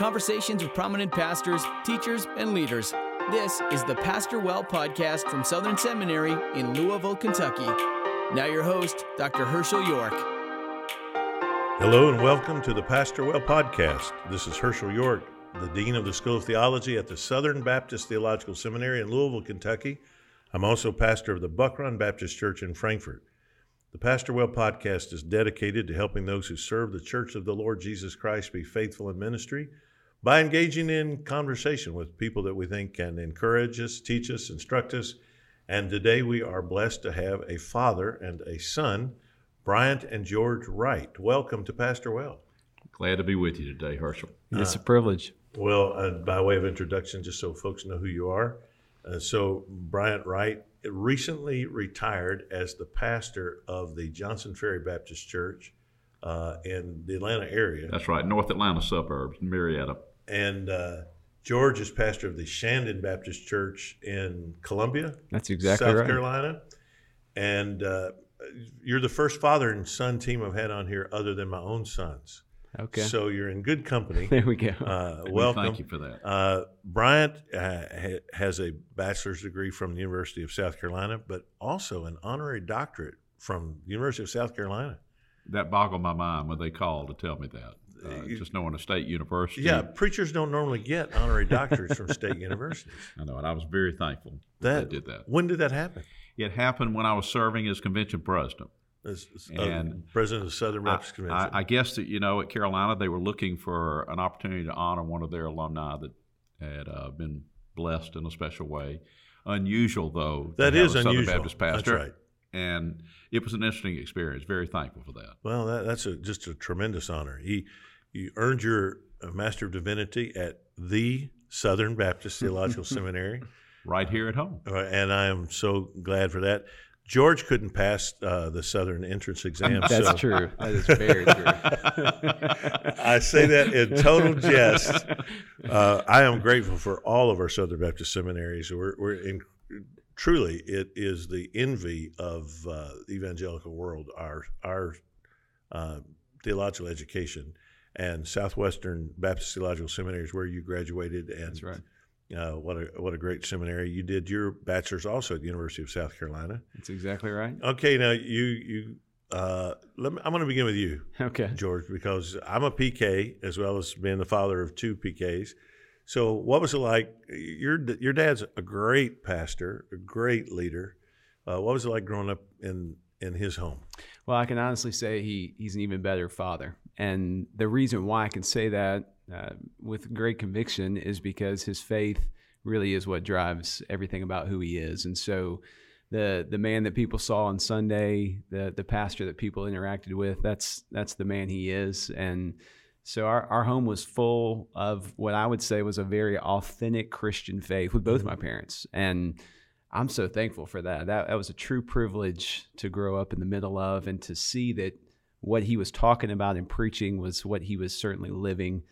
conversations with prominent pastors, teachers, and leaders. This is the Pastor Well podcast from Southern Seminary in Louisville, Kentucky. Now, your host, Dr. Hershael York. Hello, and welcome to the Pastor Well podcast. This is Hershael York, the Dean of the School of Theology at the Southern Baptist Theological Seminary in Louisville, Kentucky. I'm also pastor of the Buck Run Baptist Church in Frankfort. The Pastor Well podcast is dedicated to helping those who serve the Church of the Lord Jesus Christ be faithful in ministry by engaging in conversation with people that we think can encourage us, teach us, instruct us. And today we are blessed to have a father and a son, Bryant and George Wright. Welcome to Pastor Well. Glad to be with you today, Hershael. It's a privilege. Well, uh, by way of introduction, just so folks know who you are. Uh, so, Bryant Wright recently retired as the pastor of the Johnson Ferry Baptist Church uh, in the Atlanta area. That's right, North Atlanta suburbs, Marietta. And uh, George is pastor of the Shandon Baptist Church in Columbia. That's exactly right. South right. Carolina. And uh, you're the first father and son team I've had on here other than my own sons. Okay. So you're in good company. there we go. Uh, welcome. Thank you for that. Uh, Bryant uh, ha- has a bachelor's degree from the University of South Carolina, but also an honorary doctorate from the University of South Carolina. That boggled my mind when they called to tell me that. Uh, just knowing a state university. Yeah, preachers don't normally get honorary doctorates from state universities. I know, and I was very thankful That they did that. When did that happen? It happened when I was serving as convention president. As, uh, And president of the Southern I, Baptist Convention. I, I guess that, you know, at Carolina, they were looking for an opportunity to honor one of their alumni that had uh, been blessed in a special way. Unusual, though. That is that a Southern. Baptist pastor. That's right. And it was an interesting experience. Very thankful for that. Well, that, that's a, just a tremendous honor. He, you earned your uh, Master of Divinity at the Southern Baptist Theological Seminary. Right here at home. Uh, and I am so glad for that. George couldn't pass uh, the Southern entrance exam. That's so true. That is very true. I say that in total jest. Uh, I am grateful for all of our Southern Baptist seminaries. We're, we're in, truly, it is the envy of uh, the evangelical world. Our our uh, theological education and Southwestern Baptist Theological Seminary is where you graduated, and That's right. uh, what a what a great seminary. You did your bachelor's also at the University of South Carolina. That's exactly right. Okay, now you you uh, let me, I'm going to begin with you, Okay. George, because I'm a PK as well as being the father of two PKs. So, what was it like? Your your dad's a great pastor, a great leader. Uh, what was it like growing up in in his home? Well, I can honestly say he, he's an even better father. And the reason why I can say that uh, with great conviction is because his faith really is what drives everything about who he is. And so the the man that people saw on Sunday, the the pastor that people interacted with, that's that's the man he is. And so our, our home was full of what I would say was a very authentic Christian faith with both my parents. And I'm so thankful for that. That that was a true privilege to grow up in the middle of and to see that what he was talking about and preaching was what he was certainly living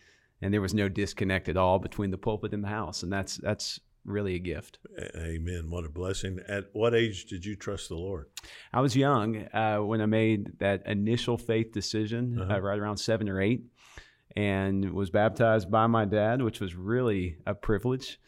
and there was no disconnect at all between the pulpit and the house and that's that's really a gift. Amen. What a blessing. At what age did you trust the Lord? I was young uh, when I made that initial faith decision, Uh-huh. uh, right around seven or eight, and was baptized by my dad, which was really a privilege.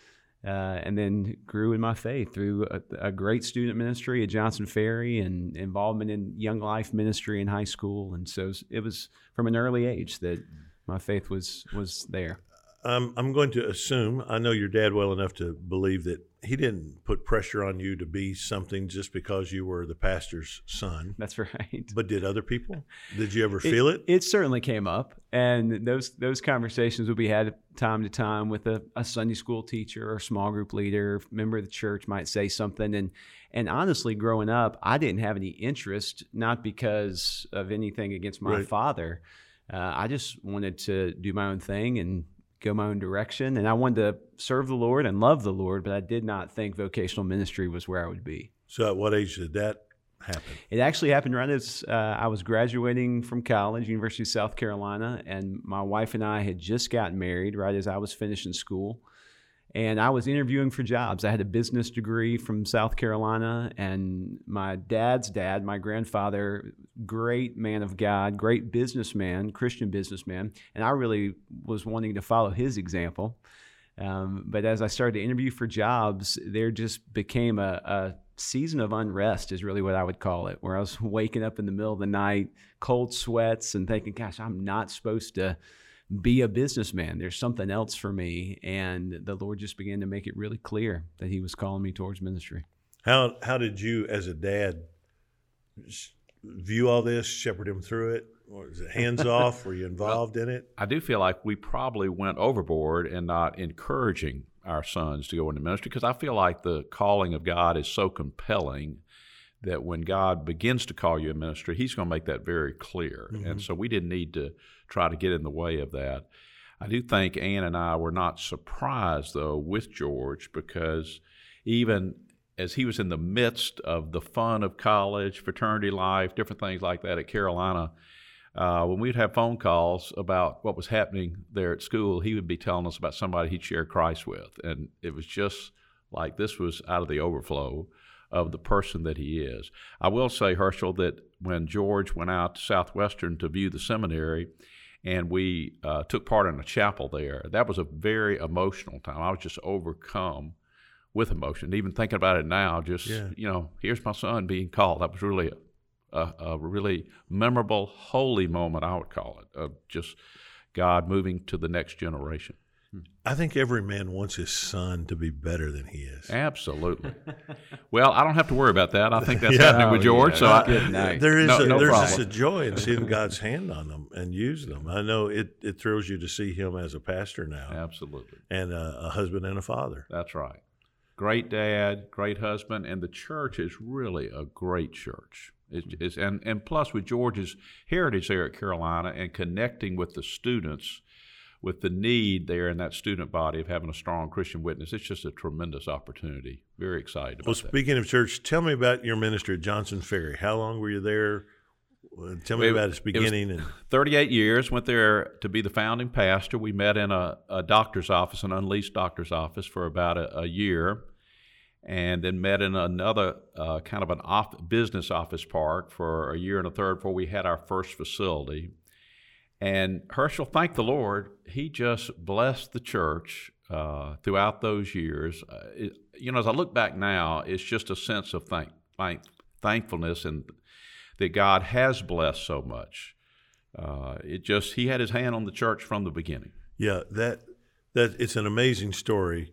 Uh, and then grew in my faith through a, a great student ministry at Johnson Ferry and involvement in young life ministry in high school. And so it was from an early age that my faith was was there. Um, I'm going to assume I know your dad well enough to believe that he didn't put pressure on you to be something just because you were the pastor's son. That's right. But did other people? Did you ever feel it? It certainly came up, and those those conversations would be had time to time with a, a Sunday school teacher or small group leader, member of the church might say something, and and honestly, growing up, I didn't have any interest, not because of anything against my Right. father. Uh, I just wanted to do my own thing and go my own direction, and I wanted to serve the Lord and love the Lord, but I did not think vocational ministry was where I would be. So at what age did that happen? It actually happened right as uh, I was graduating from college, University of South Carolina, and my wife and I had just gotten married right as I was finishing school. And I was interviewing for jobs. I had a business degree from South Carolina, and my dad's dad, my grandfather, great man of God, great businessman, Christian businessman, and I really was wanting to follow his example. Um, but as I started to interview for jobs, there just became a, a season of unrest, is really what I would call it, where I was waking up in the middle of the night, cold sweats, and thinking, gosh, I'm not supposed to be a businessman. There's something else for me. And the Lord just began to make it really clear that He was calling me towards ministry. How how did you, as a dad, view all this, shepherd him through it? Or was it hands off? Were you involved well, in it? I do feel like we probably went overboard in not encouraging our sons to go into ministry because I feel like the calling of God is so compelling that when God begins to call you in ministry, He's going to make that very clear. Mm-hmm. And so we didn't need to try to get in the way of that. I do think Ann and I were not surprised, though, with George because even as he was in the midst of the fun of college, fraternity life, different things like that at Carolina, uh, when we'd have phone calls about what was happening there at school, he would be telling us about somebody he'd shared Christ with. And it was just like this was out of the overflow of the person that he is. I will say, Hershael, that when George went out to Southwestern to view the seminary, and we uh, took part in a chapel there. That was a very emotional time. I was just overcome with emotion. Even thinking about it now, just yeah. you know, here's my son being called. That was really a, a, a, really memorable, holy moment. I would call it of just God moving to the next generation. Hmm. I think every man wants his son to be better than he is. Absolutely. well, I don't have to worry about that. I think that's yeah. happening with George. Oh, yeah. So I, there is no, a, no there's a joy in seeing God's hand on them and use them. I know it, it thrills you to see him as a pastor now. Absolutely. And a, a husband and a father. That's right. Great dad, great husband, and the church is really a great church. It's, hmm. it's, and, and plus, with George's heritage there at Carolina and connecting with the students with the need there in that student body of having a strong Christian witness, it's just a tremendous opportunity. Very excited. About it. Well, speaking that. of church, tell me about your ministry at Johnson Ferry. How long were you there? Tell me it, about its beginning. and 38 years. Went there to be the founding pastor. We met in a, a doctor's office, an unleashed doctor's office, for about a, a year, and then met in another uh, kind of an off, business office park for a year and a third before we had our first facility. And Hershael, thank the Lord, he just blessed the church uh, throughout those years. Uh, it, you know, as I look back now, it's just a sense of thank, thank thankfulness and that God has blessed so much. Uh, it just he had his hand on the church from the beginning. Yeah, that that it's an amazing story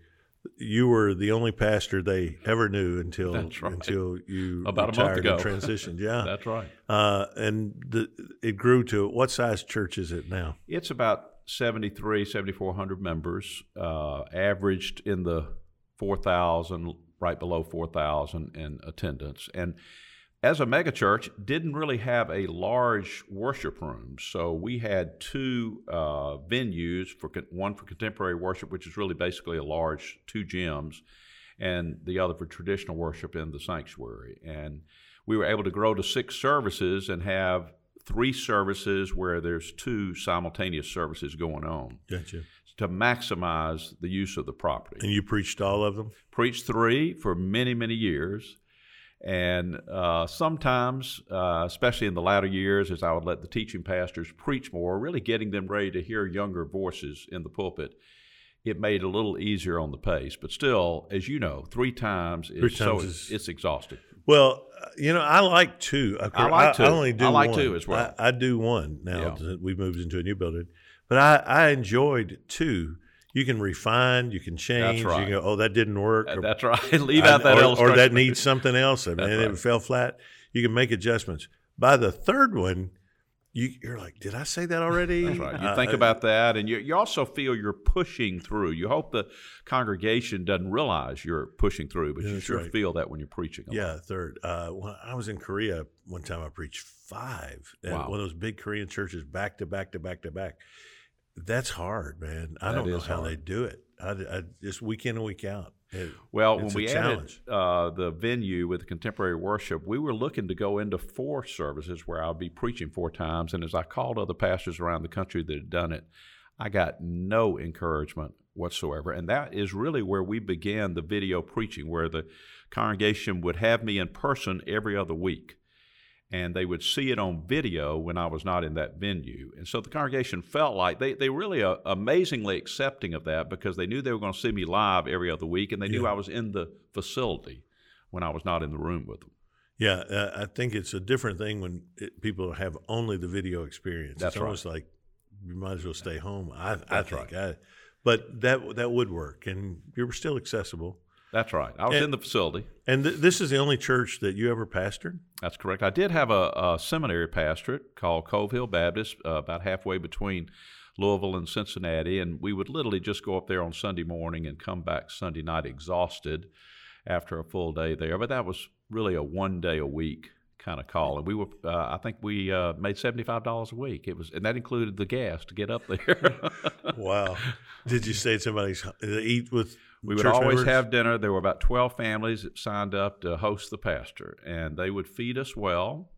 you were the only pastor they ever knew until right. until you about a month ago transitioned. Yeah, that's right. Uh, and the, it grew to what size church is it now? It's about 73, 7,400 members, uh, averaged in the 4,000, right below 4,000 in attendance, and as a megachurch, didn't really have a large worship room. So we had two uh, venues for one for contemporary worship, which is really basically a large two gyms, and the other for traditional worship in the sanctuary. And we were able to grow to six services and have three services where there's two simultaneous services going on. Gotcha. To maximize the use of the property. And you preached all of them? Preached three for many, many years. And uh, sometimes, uh, especially in the latter years, as I would let the teaching pastors preach more, really getting them ready to hear younger voices in the pulpit, it made it a little easier on the pace. But still, as you know, three times is three times so is, it's exhausting. Well, uh, you know, I like two. I like two. I, I only do. I like one. two as well. I, I do one now. Yeah. We've moved into a new building, but I, I enjoyed two you can refine, you can change. That's right. You go, oh, that didn't work. Or, That's right. Leave out that or. Or that needs something else. I mean, right. it fell flat. You can make adjustments. By the third one, you, are like, did I say that already? That's right. You uh, think about that, and you, you also feel you're pushing through. You hope the congregation doesn't realize you're pushing through, but you sure right. feel that when you're preaching. Yeah, third. Uh, when I was in Korea one time, I preached five at wow. one of those big Korean churches, back to back to back to back. That's hard, man. I that don't know how hard. they do it. I, I, just week in and week out. It, well, when we challenge. added uh, the venue with the contemporary worship, we were looking to go into four services where I'll be preaching four times. And as I called other pastors around the country that had done it, I got no encouragement whatsoever. And that is really where we began the video preaching, where the congregation would have me in person every other week. And they would see it on video when I was not in that venue. And so the congregation felt like they, they really are amazingly accepting of that because they knew they were going to see me live every other week and they knew I was in the facility when I was not in the room with them. Yeah, uh, I think it's a different thing when it, people have only the video experience. That's it's right. almost like you might as well stay home. I, I think. right. I, but that that would work, and you were still accessible. That's right. I was And- in the facility. And th- this is the only church that you ever pastored. That's correct. I did have a, a seminary pastorate called Cove Hill Baptist, uh, about halfway between Louisville and Cincinnati, and we would literally just go up there on Sunday morning and come back Sunday night exhausted after a full day there. But that was really a one day a week kind of call, and we were. Uh, I think we uh, made seventy five dollars a week. It was, and that included the gas to get up there. Wow. Did you stay at somebody's eat with? We would church always members? have dinner. There were about 12 families that signed up to host the pastor, and they would feed us well.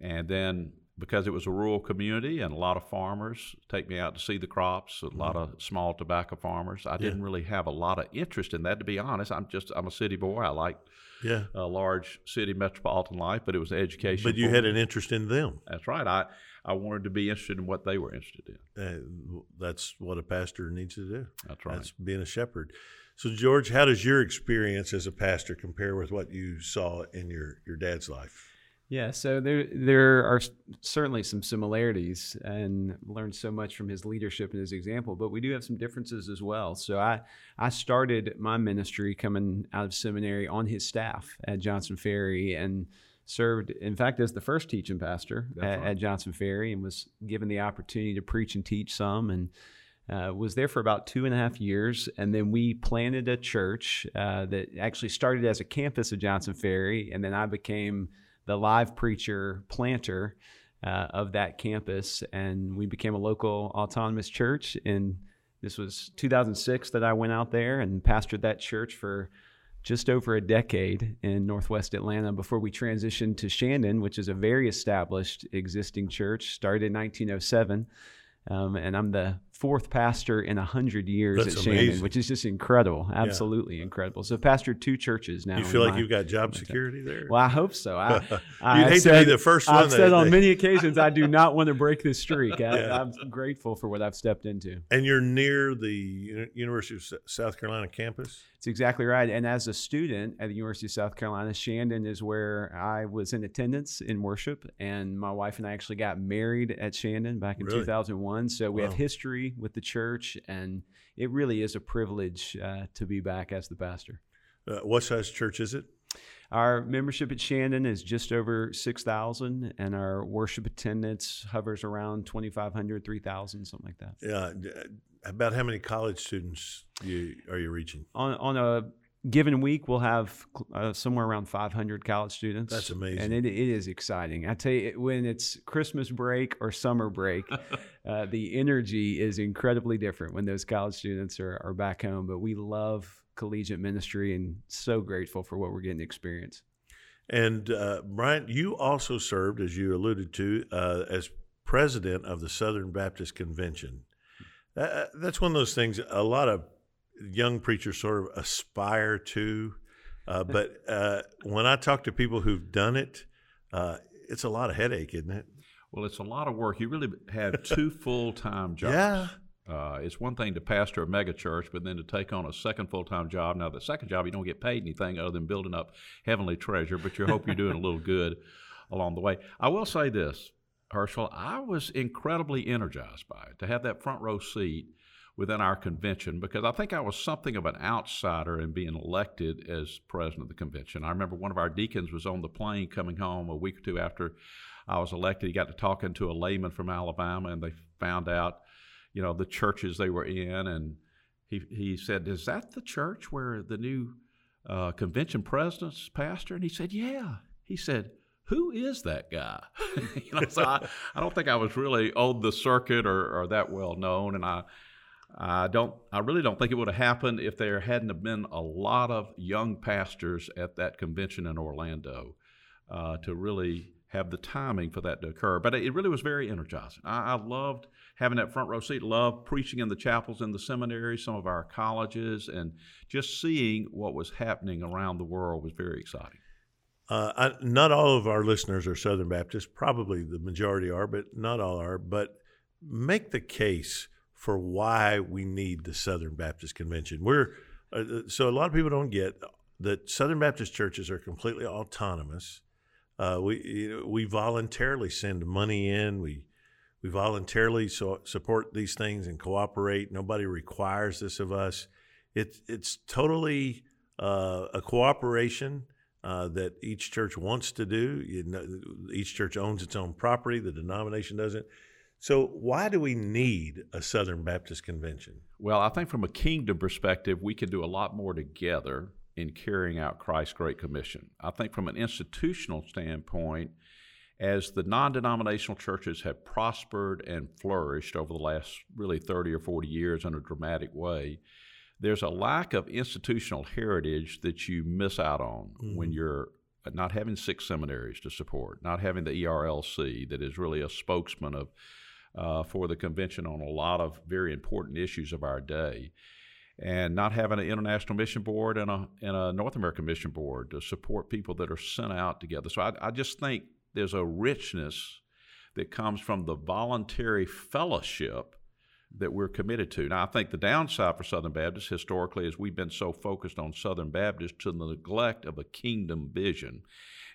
And then, because it was a rural community and a lot of farmers take me out to see the crops, a lot mm-hmm. of small tobacco farmers, I didn't really have a lot of interest in that, to be honest. I'm just, I'm a city boy. I like Yeah, a large city metropolitan life, but it was education. but you had an interest in them. That's right. I, I wanted to be interested in what they were interested in. Uh, that's what a pastor needs to do. That's right. That's being a shepherd. So, George, how does your experience as a pastor compare with what you saw in your, your dad's life? Yeah, so there there are certainly some similarities, and learned so much from his leadership and his example. But we do have some differences as well. So I I started my ministry coming out of seminary on his staff at Johnson Ferry, and served, in fact, as the first teaching pastor at, right. at Johnson Ferry, and was given the opportunity to preach and teach some, and uh, was there for about two and a half years, and then we planted a church uh, that actually started as a campus of Johnson Ferry, and then I became the live preacher planter uh, of that campus, and we became a local autonomous church. And this was 2006 that I went out there and pastored that church for just over a decade in Northwest Atlanta before we transitioned to Shandon, which is a very established existing church, started in 1907. Um, and I'm the fourth pastor in a 100 years That's at Shandon, amazing. which is just incredible. Absolutely incredible. So, pastored two churches now. you feel like my- you've got job security there? well, I hope so. I, You'd I hate to be the first one. I've said on many occasions I do not want to break this streak. I, Yeah. I'm grateful for what I've stepped into. and you're near the University of South Carolina campus. It's exactly right. And as a student at the University of South Carolina, Shandon is where I was in attendance in worship. And my wife and I actually got married at Shandon back in Really? 2001. So we have Wow. With the church, and it really is a privilege uh, to be back as the pastor. Uh, what size church is it? Our membership at Shandon is just over 6,000, and our worship attendance hovers around 2,500, 3,000, something like that. Yeah, about how many college students you are you reaching? On, on a given week, we'll have uh, somewhere around 500 college students. That's amazing. And it, it is exciting. I tell you, when it's Christmas break or summer break, uh, the energy is incredibly different when those college students are, are back home. But we love collegiate ministry and so grateful for what we're getting to experience. And uh, Bryant, you also served, as you alluded to, uh, as president of the Southern Baptist Convention. Uh, that's one of those things a lot of young preachers sort of aspire to. Uh, but uh, when I talk to people who've done it, uh, it's a lot of headache, isn't it? Well, it's a lot of work. You really have two full time jobs. Yeah. Uh, it's one thing to pastor a mega church, but then to take on a second full time job. Now, the second job, you don't get paid anything other than building up heavenly treasure, but you hope you're doing a little good along the way. I will say this, Hershael, I was incredibly energized by it to have that front row seat within our convention because I think I was something of an outsider in being elected as president of the convention. I remember one of our deacons was on the plane coming home a week or two after I was elected. He got to talking to a layman from Alabama, and they found out, you know, the churches they were in, and he he said, "Is that the church where the new uh, convention president's pastor?" And he said, "Yeah." He said. Who is that guy? you know, so I, I don't think I was really on the circuit or, or that well known, and I I don't. I really don't think it would have happened if there hadn't have been a lot of young pastors at that convention in Orlando uh, to really have the timing for that to occur. But it really was very energizing. I, I loved having that front row seat. Loved preaching in the chapels in the seminary, some of our colleges, and just seeing what was happening around the world was very exciting. Uh, I, not all of our listeners are Southern Baptists. Probably the majority are, but not all are. But make the case for why we need the Southern Baptist Convention. We're uh, so a lot of people don't get that Southern Baptist churches are completely autonomous. Uh, we you know, we voluntarily send money in. We we voluntarily so, support these things and cooperate. Nobody requires this of us. It's it's totally uh, a cooperation uh, that each church wants to do. You know, each church owns its own property, the denomination doesn't. So, why do we need a Southern Baptist Convention? Well, I think from a kingdom perspective, we can do a lot more together in carrying out Christ's Great Commission. I think from an institutional standpoint, as the non denominational churches have prospered and flourished over the last really 30 or 40 years in a dramatic way, there's a lack of institutional heritage that you miss out on mm-hmm. when you're not having six seminaries to support, not having the ERLC that is really a spokesman of uh, for the convention on a lot of very important issues of our day, and not having an international mission board and a and a North American mission board to support people that are sent out together. So I, I just think there's a richness that comes from the voluntary fellowship that we're committed to. Now, I think the downside for Southern Baptists historically is we've been so focused on Southern Baptists to the neglect of a kingdom vision.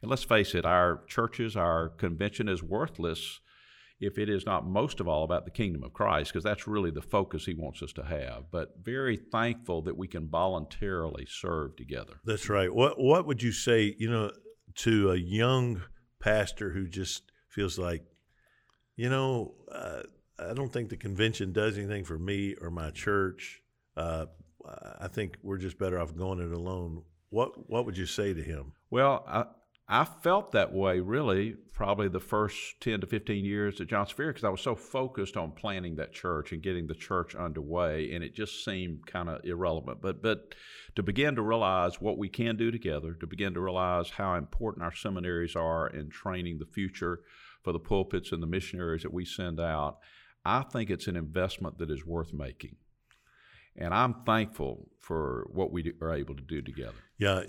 And let's face it, our churches, our convention is worthless if it is not most of all about the kingdom of Christ, because that's really the focus he wants us to have. But very thankful that we can voluntarily serve together. That's right. What What would you say, you know, to a young pastor who just feels like, you know, uh, I don't think the convention does anything for me or my church. Uh, I think we're just better off going it alone. What What would you say to him? Well, I, I felt that way really probably the first 10 to 15 years at Johnson Ferry because I was so focused on planning that church and getting the church underway and it just seemed kind of irrelevant. But but to begin to realize what we can do together, to begin to realize how important our seminaries are in training the future for the pulpits and the missionaries that we send out, I think it's an investment that is worth making and I'm thankful for what we are able to do together. Yeah,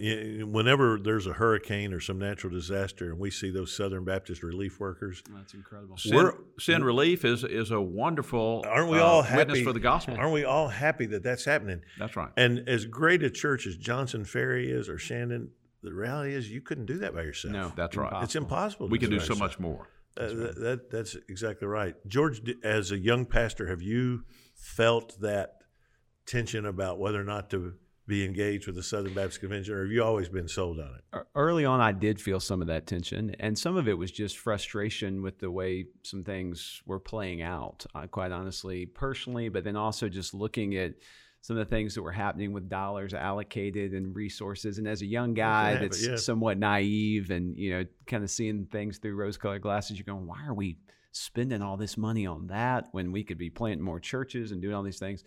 whenever there's a hurricane or some natural disaster, and we see those Southern Baptist relief workers, that's incredible. Send, send relief is is a wonderful. Aren't we all uh, happy witness for the gospel? Aren't we all happy that that's happening? That's right. And as great a church as Johnson Ferry is or Shandon, the reality is you couldn't do that by yourself. No, that's right. It's impossible. We can do so much more. That's, uh, right. that, that, that's exactly right. George, as a young pastor, have you felt that tension about whether or not to be engaged with the Southern Baptist Convention, or have you always been sold on it? Early on, I did feel some of that tension, and some of it was just frustration with the way some things were playing out, uh, quite honestly, personally, but then also just looking at some of the things that were happening with dollars allocated and resources. And as a young guy that's yeah. somewhat naive and, you know, kind of seeing things through rose colored glasses, you're going, why are we spending all this money on that when we could be planting more churches and doing all these things?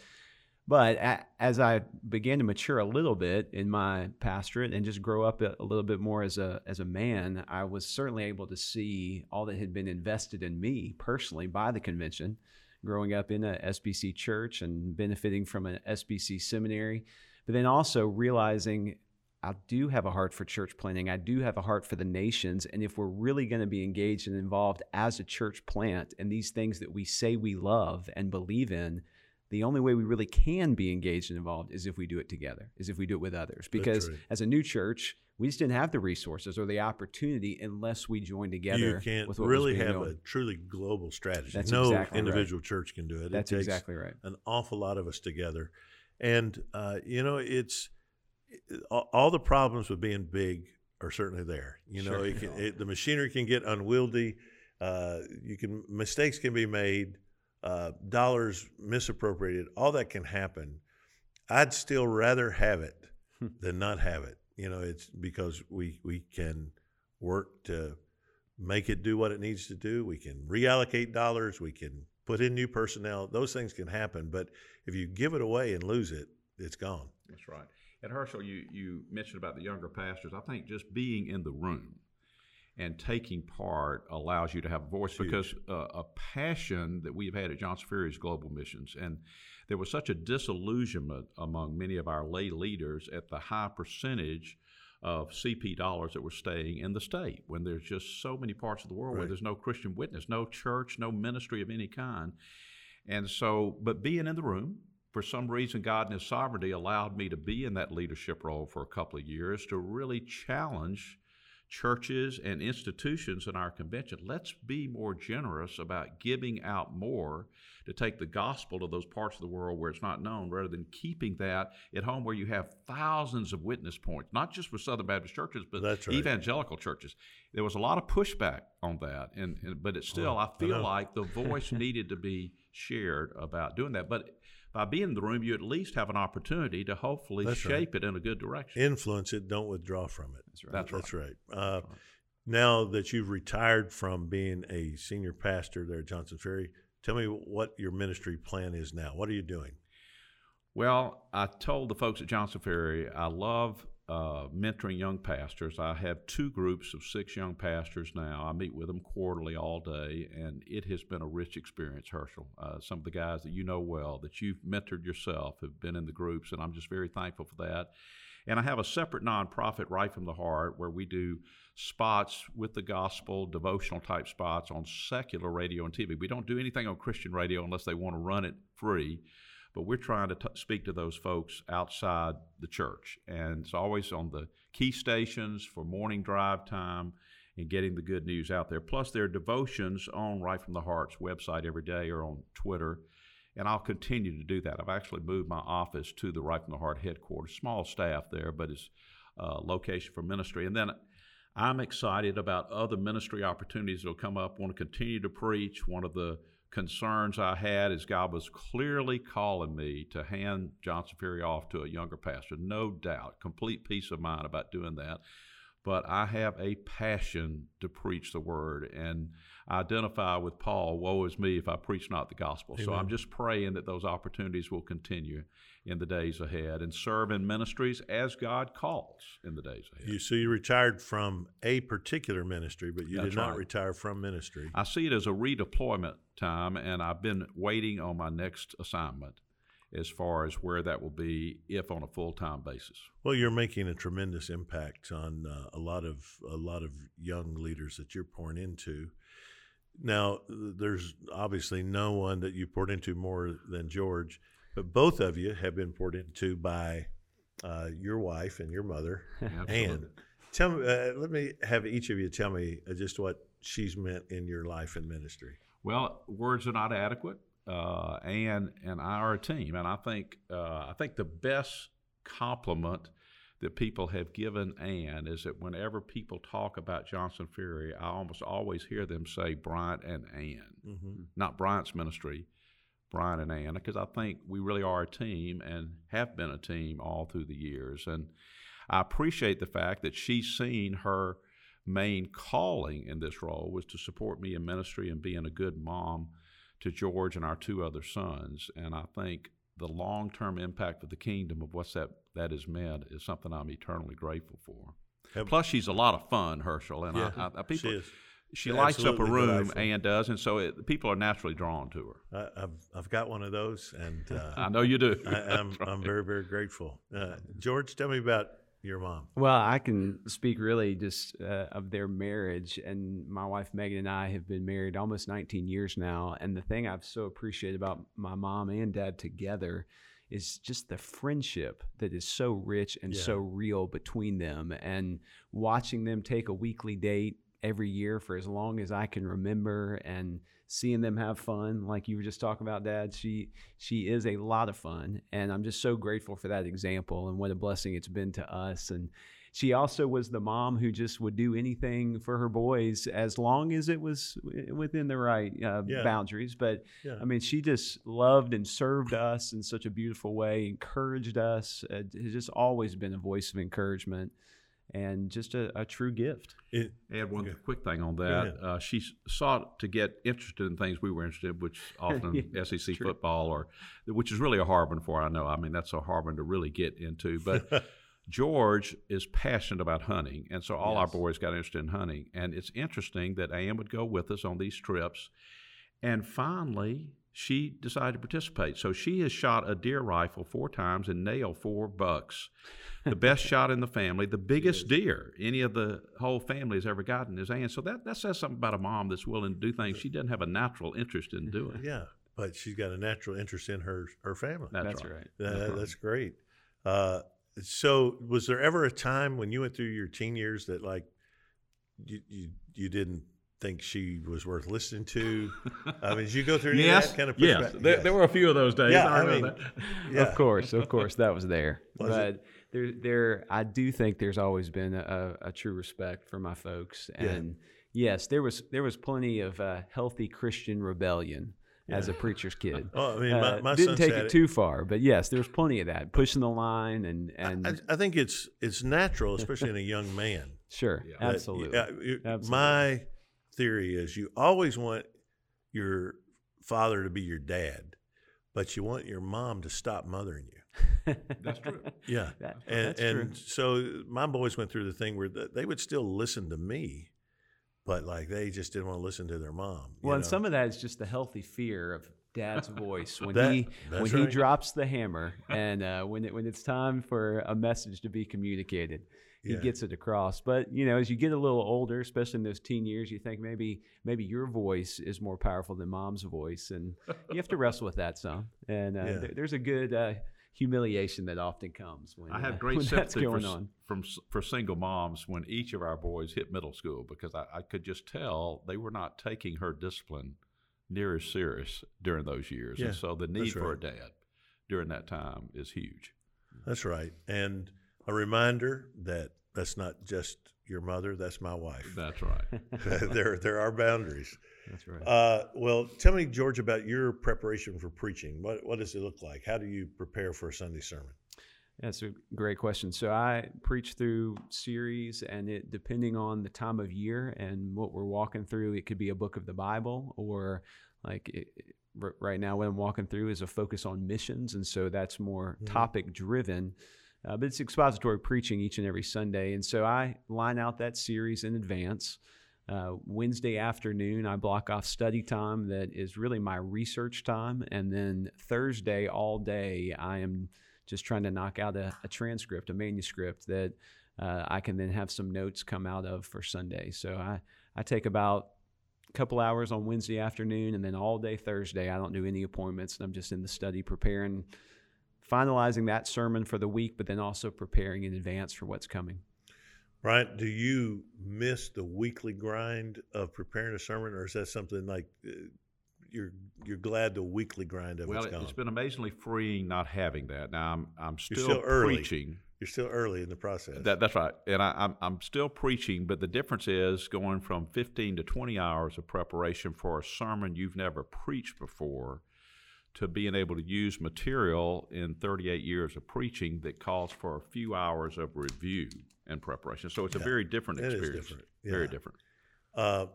But as I began to mature a little bit in my pastorate and just grow up a little bit more as a as a man, I was certainly able to see all that had been invested in me personally by the convention, growing up in a SBC church and benefiting from an SBC seminary, but then also realizing I do have a heart for church planting. I do have a heart for the nations. And if we're really going to be engaged and involved as a church plant in these things that we say we love and believe in, the only way we really can be engaged and involved is if we do it together, is if we do it with others. Because as a new church, we just didn't have the resources or the opportunity unless we joined together. You can't really have a truly global strategy. That's no exactly individual right. church can do it. That's it exactly right. An awful lot of us together, and uh, you know, it's all the problems with being big are certainly there. You know, sure. it can, it, the machinery can get unwieldy. Uh, you can mistakes can be made uh, dollars misappropriated, all that can happen. I'd still rather have it hmm. than not have it. You know, it's because we we can work to make it do what it needs to do. We can reallocate dollars. We can put in new personnel. Those things can happen. But if you give it away and lose it, it's gone. That's right. At Hershael, you you mentioned about the younger pastors. I think just being in the room and taking part allows you to have a voice Huge. because uh, a passion that we've had at Johnson Ferry is global missions. And there was such a disillusionment among many of our lay leaders at the high percentage of CP dollars that were staying in the state when there's just so many parts of the world where there's no Christian witness, no church, no ministry of any kind. And so, but being in the room, for some reason, God in His sovereignty allowed me to be in that leadership role for a couple of years to really challenge churches and institutions in our convention. Let's be more generous about giving out more to take the gospel to those parts of the world where it's not known rather than keeping that at home where you have thousands of witness points, not just for Southern Baptist churches, but right. evangelical churches. There was a lot of pushback on that, and, and but it's oh, still, Well, I I feel know. like the voice needed to be shared about doing that. But by being in the room, you at least have an opportunity to hopefully That's right. shape it in a good direction. Influence it, don't withdraw from it. That's right. That's right. That's right. Uh, now that you've retired from being a senior pastor there at Johnson Ferry, tell me what your ministry plan is now. What are you doing? Well, I told the folks at Johnson Ferry I love uh, mentoring young pastors. I have two groups of six young pastors now. I meet with them quarterly all day, and it has been a rich experience, Hershael. Uh, some of the guys that you know well, that you've mentored yourself, have been in the groups, and I'm just very thankful for that. And I have a separate nonprofit, Right from the Heart, where we do spots with the gospel, devotional type spots on secular radio and TV. We don't do anything on Christian radio unless they want to run it free but we're trying to t- speak to those folks outside the church. And it's always on the key stations for morning drive time and getting the good news out there. Plus, there are devotions on Right from the Heart's website every day or on Twitter. And I'll continue to do that. I've actually moved my office to the Right from the Heart headquarters. Small staff there, but it's a location for ministry. And then I'm excited about other ministry opportunities that will come up. want to continue to preach. One of the concerns I had is God was clearly calling me to hand Johnson Ferry off to a younger pastor. No doubt, complete peace of mind about doing that. But I have a passion to preach the word and I identify with Paul, woe is me if I preach not the gospel. So I'm just praying that those opportunities will continue in the days ahead and serve in ministries as God calls in the days ahead. You so you retired from a particular ministry, but you That's did not right. retire from ministry. I see it as a redeployment time, and I've been waiting on my next assignment as far as where that will be if on a full time basis. Well, you're making a tremendous impact on uh, a lot of a lot of young leaders that you're pouring into. Now, there's obviously no one that you poured into more than George, but both of you have been poured into by uh, your wife and your mother. And tell me, uh, let me have each of you tell me uh, just what she's meant in your life and ministry. Well, words are not adequate. Uh, Ann and I are a team, and I think uh, I think the best compliment that people have given Ann is that whenever people talk about Johnson Ferry, I almost always hear them say Bryant and Ann, Mm-hmm. not Bryant's ministry, Bryant and Anna because I think we really are a team and have been a team all through the years. And I appreciate the fact that she's seen her main calling in this role was to support me in ministry and being a good mom to George and our two other sons. And I think the long term impact of the kingdom of what's that that has meant is something I'm eternally grateful for. Have- Plus, she's a lot of fun, Hershael, and Yeah, I, I, I- people, she is. she lights up a room, delightful. Ann does, and so it, people are naturally drawn to her. I, I've I've got one of those, and uh, I know you do. I, I'm right. I'm very very grateful. Uh, George, tell me about your mom. Well, I can speak really just uh, of their marriage. And my wife Megan and I have been married almost 19 years now. And the thing I've so appreciated about my mom and dad together is just the friendship that is so rich and Yeah. so real between them. And watching them take a weekly date every year for as long as I can remember and seeing them have fun like you were just talking about dad she she is a lot of fun and I'm just so grateful for that example and what a blessing it's been to us and she also was the mom who just would do anything for her boys as long as it was within the right uh, Yeah. boundaries but Yeah. I mean she just loved and served us in such a beautiful way encouraged us uh, has just always been a voice of encouragement and just a, a true gift It, add one Okay. quick thing on ahead. that. Uh, she sought to get interested in things we were interested in, which often Yeah, SEC true. football or which is really a harbinger for. I know. I mean, that's a harbinger to really get into. But George is passionate about hunting, and so all our boys got interested in hunting. And it's interesting that Ann would go with us on these trips, and finally she decided to participate. So she has shot a deer rifle four times and nailed four bucks. The best shot in the family, the biggest deer any of the whole family has ever gotten is Ann. So that, that says something about a mom that's willing to do things she doesn't have a natural interest in doing. Yeah, but she's got a natural interest in her her family. That's, That's right. right. That- That's great. Uh, so, was there ever a time when you went through your teen years that like you you, you didn't think she was worth listening to? I mean, did you go through any of that kind of yes. There, Yes. there were a few of those days. Yeah, I I mean, that. Yeah. Of course, of course, that was there. Was but it? there, there, I do think there's always been a, a true respect for my folks, Yeah. and yes, there was there was plenty of uh, healthy Christian rebellion as a preacher's kid. Oh, I mean, my, Uh, didn't son's take had it too far, but yes, there was plenty of that pushing the line and and I, I think it's it's natural, especially in a young man. sure, Yeah. absolutely. uh, Absolutely. My theory is you always want your father to be your dad, but you want your mom to stop mothering you. That's true. Yeah. That- and and so my boys went through the thing where they would still listen to me, but like they just didn't want to listen to their mom. you Well, and some of that is just the healthy fear of dad's voice when That- he when that's he drops the hammer and uh, when it, when it's time for a message to be communicated, he Yeah. gets it across. But you know, as you get a little older, especially in those teen years, you think maybe maybe your voice is more powerful than mom's voice, and you have to wrestle with that some. And uh, Yeah. there- there's a good uh, humiliation that often comes when I uh, have great when sympathy for, on. from for single moms when each of our boys hit middle school because I, I could just tell they were not taking her discipline near as serious during those years, Yeah, and so the need that's for a dad during that time is huge. That's right. And a reminder that that's not just your mother, that's my wife. That's right. there, there are boundaries. That's right. Uh, well, tell me, George, about your preparation for preaching. What, what does it look like? How do you prepare for a Sunday sermon? That's a great question. So I preach through series, and it depending on the time of year and what we're walking through, it could be a book of the Bible, or like it, it- r- right now, what I'm walking through is a focus on missions, and so that's more Mhm. topic driven. Uh, but it's expository preaching each and every Sunday, and so I line out that series in advance. Uh, Wednesday afternoon, I block off study time that is really my research time, and then Thursday all day, I am just trying to knock out a, a transcript, a manuscript that uh, I can then have some notes come out of for Sunday. So I, I take about a couple hours on Wednesday afternoon and then all day Thursday. I don't do any appointments and I'm just in the study preparing, finalizing that sermon for the week, but then also preparing in advance for what's coming. Bryant, do you miss the weekly grind of preparing a sermon, or is that something like uh, you're you're glad the weekly grind of well, it's gone? it's been amazingly freeing not having that. Now I'm I'm still, still early. preaching. you're still early in the process. That, that's right, and I, I'm I'm still preaching, but the difference is going from 15 to 20 hours of preparation for a sermon you've never preached before, to being able to use material in 38 years of preaching that calls for a few hours of review and preparation. So it's a very different it is experience. different. Very different. Uh,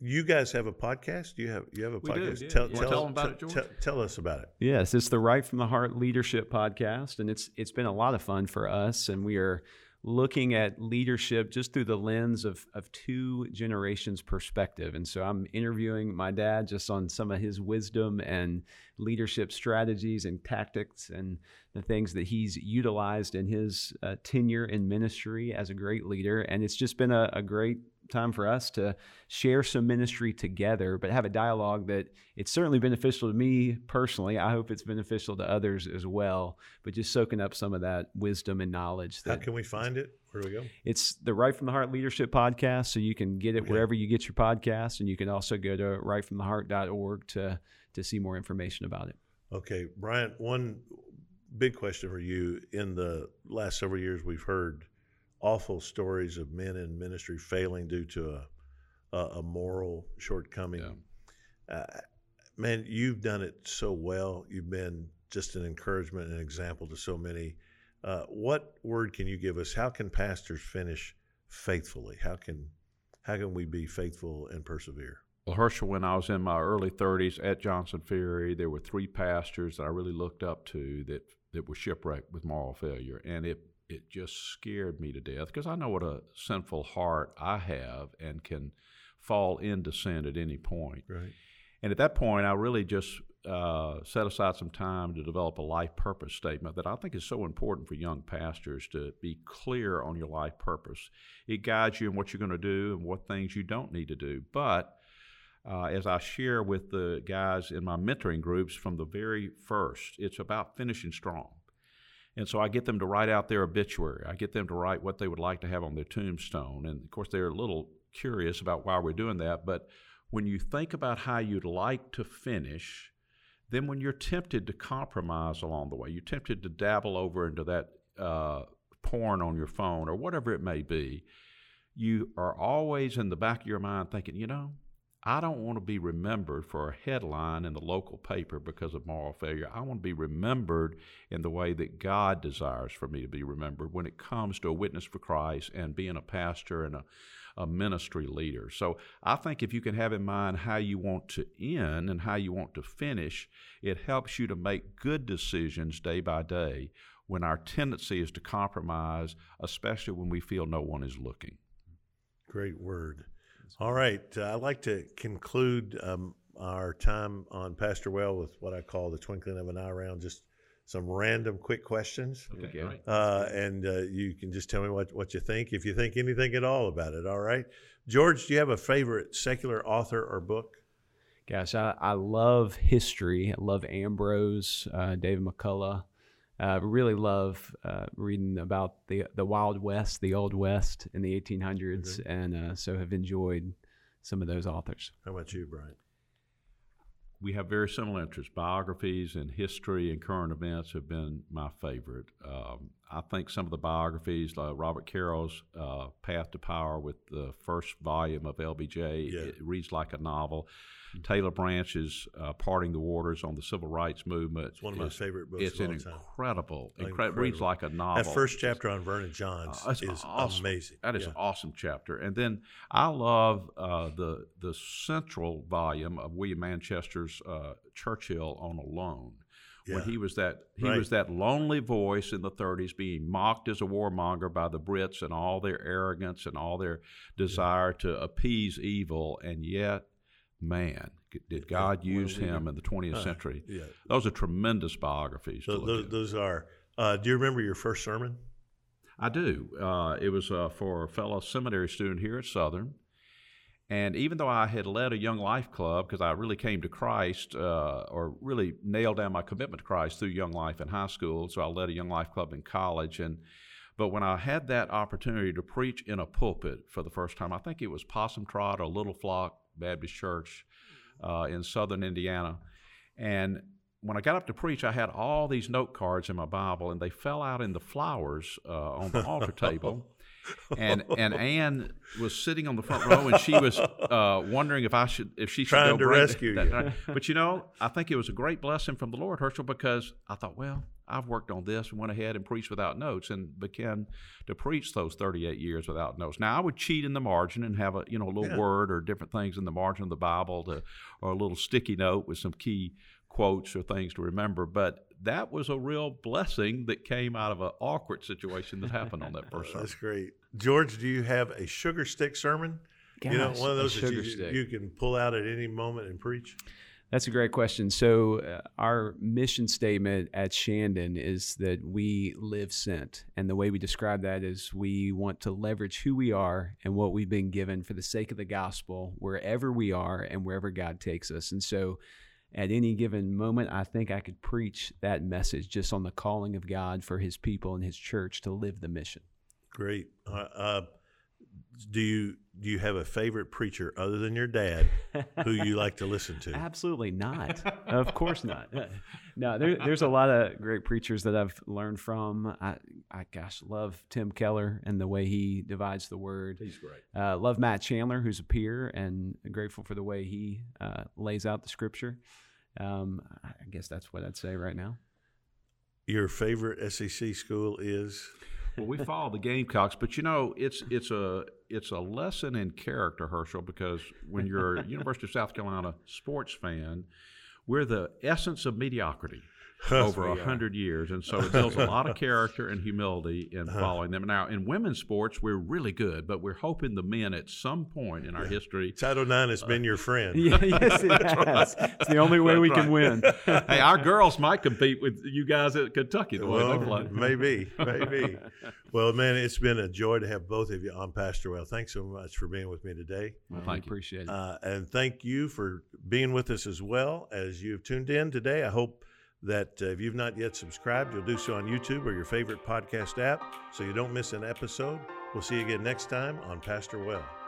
you guys have a podcast? You have you have a We do, podcast? yeah. Tell, You wanna tell, tell 'em about tell- it, George? tell- tell us about it. Yes, it's the Right from the Heart Leadership Podcast, and it's it's been a lot of fun for us, and we are looking at leadership just through the lens of of two generations perspective. And so I'm interviewing my dad just on some of his wisdom and leadership strategies and tactics and the things that he's utilized in his uh, tenure in ministry as a great leader. And it's just been a, a great time for us to share some ministry together, but have a dialogue that it's certainly beneficial to me personally. I hope it's beneficial to others as well. But just soaking up some of that wisdom and knowledge. How can we find it? Where do we go? it's the Right from the Heart Leadership Podcast, so you can get it Okay. wherever you get your podcasts, and you can also go to rightfromtheheart.org to to see more information about it. Okay, Bryant. One big question for you. In the last several years, we've heard awful stories of men in ministry failing due to a a, a moral shortcoming. Yeah. Uh, man, you've done it so well. You've been just an encouragement and example to so many. Uh, what word can you give us? How can pastors finish faithfully? How can how can we be faithful and persevere? Well, Hershael, when I was in my early 30s at Johnson Ferry, there were three pastors that I really looked up to that, that were shipwrecked with moral failure. And it it just scared me to death because I know what a sinful heart I have and can fall into sin at any point. Right. And at that point, I really just uh, set aside some time to develop a life purpose statement that I think is so important for young pastors to be clear on your life purpose. It guides you in what you're going to do and what things you don't need to do. But uh, as I share with the guys in my mentoring groups from the very first, it's about finishing strong. And so I get them to write out their obituary. I get them to write what they would like to have on their tombstone. And of course, they're a little curious about why we're doing that. But when you think about how you'd like to finish, then when you're tempted to compromise along the way, you're tempted to dabble over into that uh, porn on your phone or whatever it may be, you are always in the back of your mind thinking, you know, I don't want to be remembered for a headline in the local paper because of moral failure. I want to be remembered in the way that God desires for me to be remembered when it comes to a witness for Christ and being a pastor and a, a ministry leader. So I think if you can have in mind how you want to end and how you want to finish, it helps you to make good decisions day by day when our tendency is to compromise, especially when we feel no one is looking. Great word. All right. Uh, I'd like to conclude um, our time on Pastor Well with what I call the twinkling of an eye round, just some random quick questions. Okay, great. Uh, and uh, you can just tell me what, what you think, if you think anything at all about it. All right. George, do you have a favorite secular author or book? Gosh, I, I love history. I love Ambrose, uh, David McCullough. I uh, really love uh, reading about the the Wild West, the Old West in the 1800s, Mm-hmm. and uh, so have enjoyed some of those authors. How about you, Bryant? we have very similar interests. Biographies and history and current events have been my favorite. Um, I think some of the biographies, like Robert Caro's uh, Path to Power with the first volume of LBJ, Yeah. it reads like a novel. Taylor Branch's uh, Parting the Waters on the Civil Rights Movement. It's one of my favorite books It's of an all time. incredible, incredible, Incredible. reads like a novel. That first chapter on Vernon Johns Uh, is awesome. amazing. That is Yeah. an awesome chapter. And then I love uh, the the central volume of William Manchester's uh, Churchill on Alone. When he was that he Right. was that lonely voice in the 30s, being mocked as a warmonger by the Brits and all their arrogance and all their desire to appease evil, and yet, man, did God use him in the 20th century? Yeah. Those are tremendous biographies. to So look those, those are. Uh, do you remember your first sermon? I do. Uh, it was uh, for a fellow seminary student here at Southern. And even though I had led a young life club, because I really came to Christ, uh, or really nailed down my commitment to Christ through young life in high school, so I led a young life club in college. And but when I had that opportunity to preach in a pulpit for the first time, I think it was Possum Trot or Little Flock Baptist Church uh, in Southern Indiana, and when I got up to preach, I had all these note cards in my Bible, and they fell out in the flowers uh, on the altar table. And and Ann was sitting on the front row, and she was uh, wondering if I should if she should Trying go to rescue that- you. But you know, I think it was a great blessing from the Lord, Hershael, because I thought, well, I've worked on this and went ahead and preached without notes, and began to preach those 38 years without notes. Now I would cheat in the margin and have a you know a little Yeah. word or different things in the margin of the Bible, to, or a little sticky note with some key quotes or things to remember. But that was a real blessing that came out of an awkward situation that happened on that first sermon. That's great. George, do you have a sugar stick sermon? you know, one of those that you, you can pull out at any moment and preach. That's a great question. So, uh, our mission statement at Shandon is that we live sent. And the way we describe that is we want to leverage who we are and what we've been given for the sake of the gospel wherever we are and wherever God takes us. And so, at any given moment, I think I could preach that message just on the calling of God for his people and his church to live the mission. Great. Uh, uh, do you do you have a favorite preacher other than your dad who you like to listen to? Absolutely not. of course not. No, there, there's a lot of great preachers that I've learned from. I, I gosh, love Tim Keller and the way he divides the word. He's great. Uh, love Matt Chandler, who's a peer, and grateful for the way he uh, lays out the scripture. Um, I guess that's what I'd say right now. Your favorite SEC school is well, we follow the Gamecocks, but you know, it's it's a it's a lesson in character, Hershael, because when you're a University of South Carolina sports fan, we're the essence of mediocrity. Over a we are. hundred years, and so it builds a lot of character and humility in Uh-huh. following them. Now, in women's sports, we're really good, but we're hoping the men at some point in our history. Title IX has been your friend. Yeah, yes, it has. It's the only way we can win. hey, our girls might compete with you guys at Kentucky the way Well, they play. maybe, maybe. Well, man, it's been a joy to have both of you on Pastor Well. Thanks so much for being with me today. Well, I thank you. appreciate it. Uh, and thank you for being with us as well as you've tuned in today. I hope that uh, if you've not yet subscribed, you'll do so on YouTube or your favorite podcast app so you don't miss an episode. We'll see you again next time on Pastor Well.